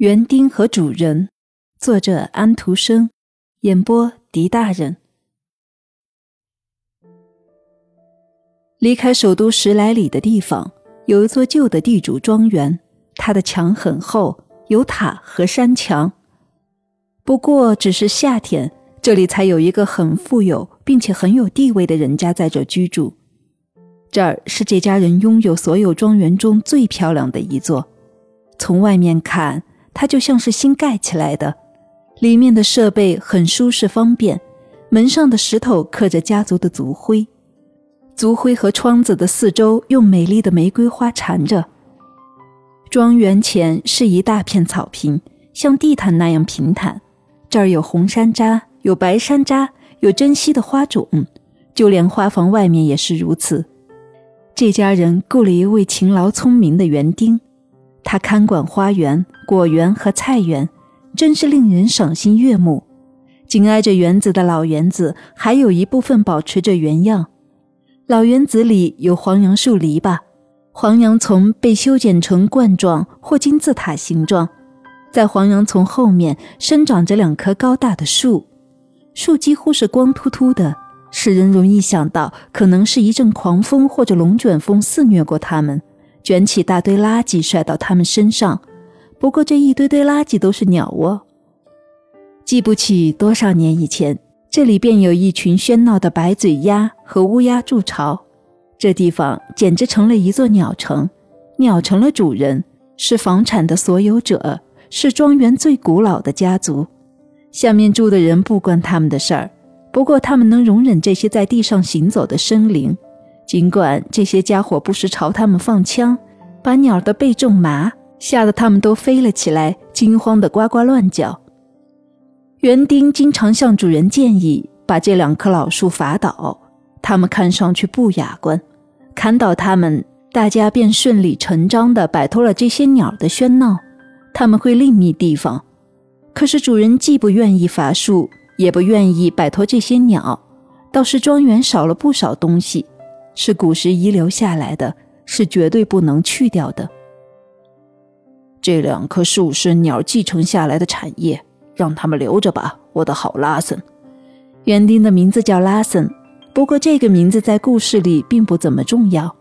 园丁和主人，作者安徒生，演播狄大人。离开首都十来里的地方，有一座旧的地主庄园，它的墙很厚，有塔和山墙。不过，只是夏天，这里才有一个很富有并且很有地位的人家在这居住。这儿是这家人拥有所有庄园中最漂亮的一座，从外面看。它就像是新盖起来的，里面的设备很舒适方便，门上的石头刻着家族的族徽，族徽和窗子的四周用美丽的玫瑰花缠着。庄园前是一大片草坪，像地毯那样平坦，这儿有红山楂，有白山楂，有珍稀的花种，就连花房外面也是如此。这家人雇了一位勤劳聪明的园丁。他看管花园、果园和菜园，真是令人赏心悦目。紧挨着园子的老园子，还有一部分保持着原样。老园子里有黄杨树篱笆，黄杨丛被修剪成冠状或金字塔形状。在黄杨丛后面生长着两棵高大的树，树几乎是光秃秃的，使人容易想到可能是一阵狂风或者龙卷风肆虐过它们。卷起大堆垃圾甩到他们身上，不过这一堆堆垃圾都是鸟窝。记不起多少年以前，这里便有一群喧闹的白嘴鸭和乌鸦筑巢，这地方简直成了一座鸟城。鸟成了主人，是房产的所有者，是庄园最古老的家族。下面住的人不关他们的事儿，不过他们能容忍这些在地上行走的生灵。尽管这些家伙不时朝他们放枪，把鸟的背中麻，吓得他们都飞了起来，惊慌的呱呱乱叫。园丁经常向主人建议把这两棵老树伐倒，它们看上去不雅观，砍倒它们，大家便顺理成章地摆脱了这些鸟的喧闹，他们会另觅地方。可是主人既不愿意伐树，也不愿意摆脱这些鸟，倒是庄园少了不少东西。是古时遗留下来的，是绝对不能去掉的。这两棵树是鸟继承下来的产业，让他们留着吧，我的好拉森。园丁的名字叫拉森，不过这个名字在故事里并不怎么重要。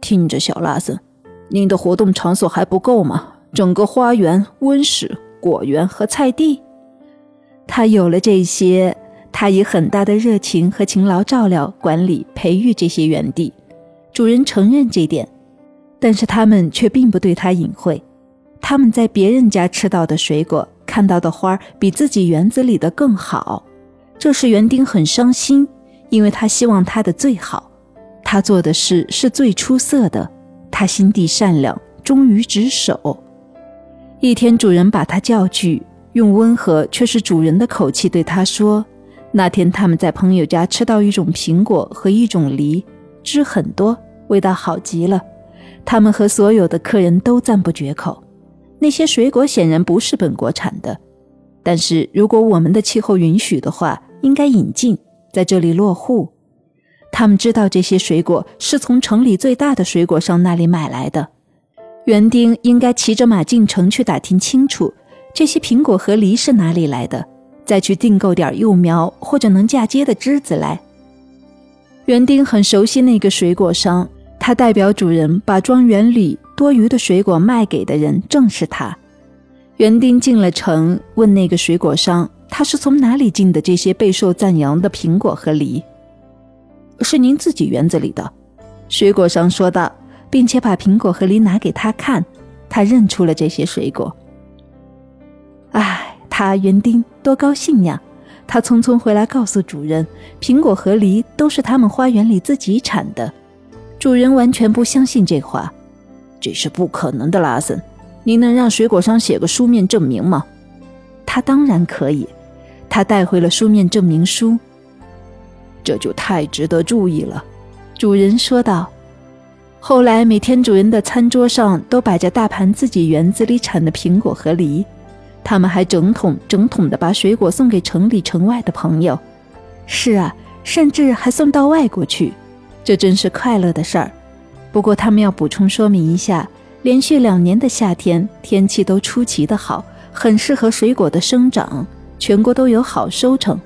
听着，小拉森，您的活动场所还不够吗？整个花园、温室、果园和菜地，他有了这些。他以很大的热情和勤劳照料、管理、培育这些园地，主人承认这点，但是他们却并不对他隐晦。他们在别人家吃到的水果、看到的花比自己园子里的更好，这使园丁很伤心，因为他希望他的最好。他做的事是最出色的，他心地善良，忠于职守。一天，主人把他叫去，用温和却是主人的口气对他说。那天他们在朋友家吃到一种苹果和一种梨，汁很多，味道好极了。他们和所有的客人都赞不绝口。那些水果显然不是本国产的，但是如果我们的气候允许的话，应该引进，在这里落户。他们知道这些水果是从城里最大的水果商那里买来的。园丁应该骑着马进城去打听清楚，这些苹果和梨是哪里来的。再去订购点幼苗或者能嫁接的枝子来。园丁很熟悉那个水果商，他代表主人把庄园里多余的水果卖给的人正是他。园丁进了城，问那个水果商，他是从哪里进的这些备受赞扬的苹果和梨？是您自己园子里的，水果商说道，并且把苹果和梨拿给他看，他认出了这些水果。唉。他园丁多高兴呀！他匆匆回来告诉主人，苹果和梨都是他们花园里自己产的。主人完全不相信这话，这是不可能的，拉森。您能让水果商写个书面证明吗？他当然可以。他带回了书面证明书。这就太值得注意了，主人说道。后来每天主人的餐桌上都摆着大盘自己园子里产的苹果和梨。他们还整桶整桶的把水果送给城里城外的朋友，是啊，甚至还送到外国去，这真是快乐的事儿。不过他们要补充说明一下，连续两年的夏天天气都出奇的好，很适合水果的生长，全国都有好收成。